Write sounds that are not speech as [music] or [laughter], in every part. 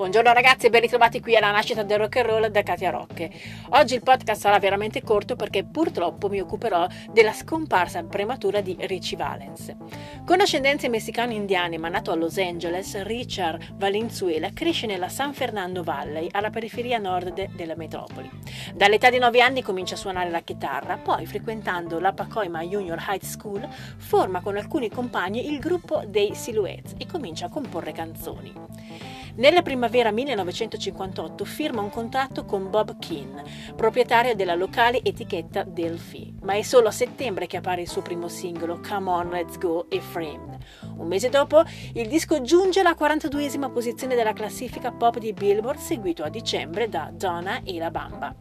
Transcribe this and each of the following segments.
Buongiorno ragazzi e ben ritrovati qui alla nascita del rock and roll da Katia Rocche. Oggi il podcast sarà veramente corto perché purtroppo mi occuperò della scomparsa prematura di Richie Valens. Con ascendenze messicano-indiane ma nato a Los Angeles, Richard Valenzuela cresce nella San Fernando Valley, alla periferia nord de- della metropoli. Dall'età di 9 anni comincia a suonare la chitarra, poi frequentando la Pacoima Junior High School forma con alcuni compagni il gruppo dei Silhouettes e comincia a comporre canzoni. Nella primavera 1958 firma un contratto con Bob Keane, proprietario della locale etichetta Delphi, ma è solo a settembre che appare il suo primo singolo Come On Let's Go e Framed. Un mese dopo il disco giunge alla 42esima posizione della classifica pop di Billboard, seguito a dicembre da Donna e la Bamba.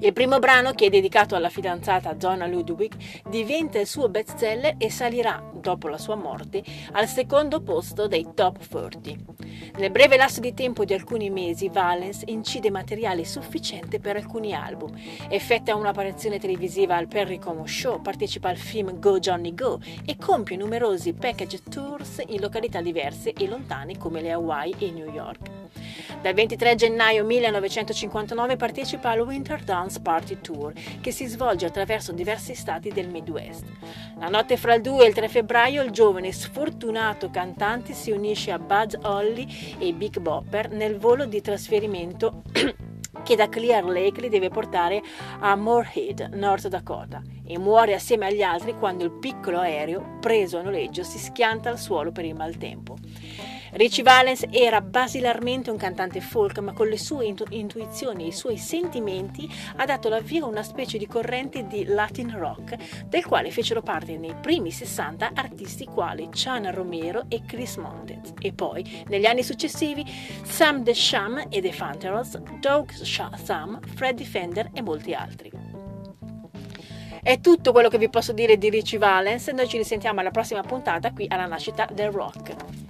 Il primo brano, che è dedicato alla fidanzata Donna Ludwig, diventa il suo bestseller e salirà, dopo la sua morte, al secondo posto dei top 40. Nel breve lasso di tempo di alcuni mesi, Valens incide materiale sufficiente per alcuni album, effettua un'apparizione televisiva al Perry Como Show, partecipa al film Go Johnny Go e compie numerosi package tours in località diverse e lontane come le Hawaii e New York. Dal 23 gennaio 1959 partecipa al Winter Dance Party Tour, che si svolge attraverso diversi stati del Midwest. La notte fra il 2 e il 3 febbraio il giovane sfortunato cantante si unisce a Bud Holly e Big Bopper nel volo di trasferimento [clears throat] che da Clear Lake li deve portare a Moorhead, North Dakota, e muore assieme agli altri quando il piccolo aereo, preso a noleggio, si schianta al suolo per il maltempo. Richie Valens era basilarmente un cantante folk, ma con le sue intu- intuizioni e i suoi sentimenti ha dato l'avvio a una specie di corrente di Latin rock, del quale fecero parte nei primi 60 artisti quali Chana Romero e Chris Montez, e poi, negli anni successivi, Sam The Sham e The Fanterals, Doug Sam, Freddie Fender e molti altri. È tutto quello che vi posso dire di Richie Valens, noi ci risentiamo alla prossima puntata qui alla nascita del rock.